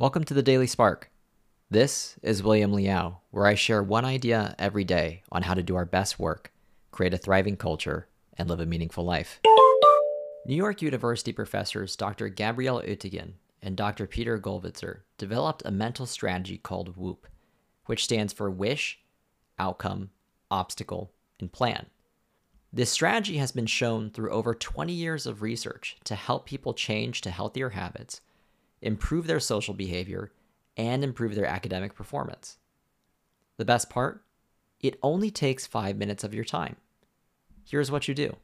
Welcome to the Daily Spark. This is William Liao, where I share one idea every day on how to do our best work, create a thriving culture, and live a meaningful life. New York University professors Dr. Gabrielle Oettingen and Dr. Peter Gollwitzer developed a mental strategy called WOOP, which stands for Wish, Outcome, Obstacle, and Plan. This strategy has been shown through over 20 years of research to help people change to healthier habits, improve their social behavior, and improve their academic performance. The best part? It only takes five minutes of your time. Here's what you do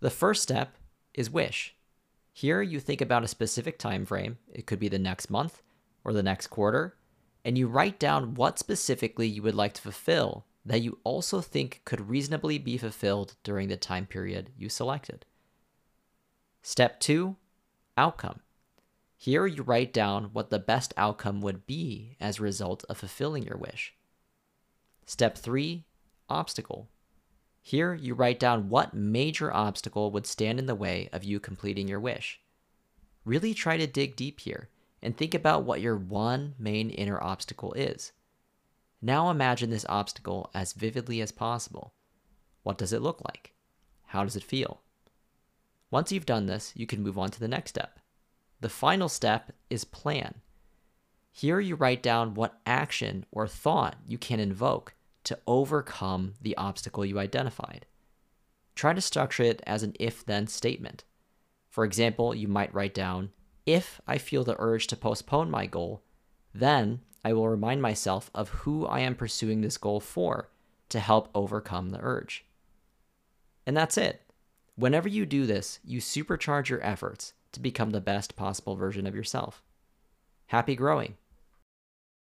the first step is wish. Here you think about a specific time frame, it could be the next month or the next quarter, and you write down what specifically you would like to fulfill that you also think could reasonably be fulfilled during the time period you selected. Step 2 Outcome. Here you write down what the best outcome would be as a result of fulfilling your wish. Step 3 Obstacle. Here you write down what major obstacle would stand in the way of you completing your wish. Really try to dig deep here and think about what your one main inner obstacle is. Now imagine this obstacle as vividly as possible. What does it look like? How does it feel? Once you've done this, you can move on to the next step. The final step is plan. Here you write down what action or thought you can invoke to overcome the obstacle you identified. Try to structure it as an if then statement. For example, you might write down If I feel the urge to postpone my goal, then I will remind myself of who I am pursuing this goal for to help overcome the urge. And that's it. Whenever you do this, you supercharge your efforts to become the best possible version of yourself. Happy growing!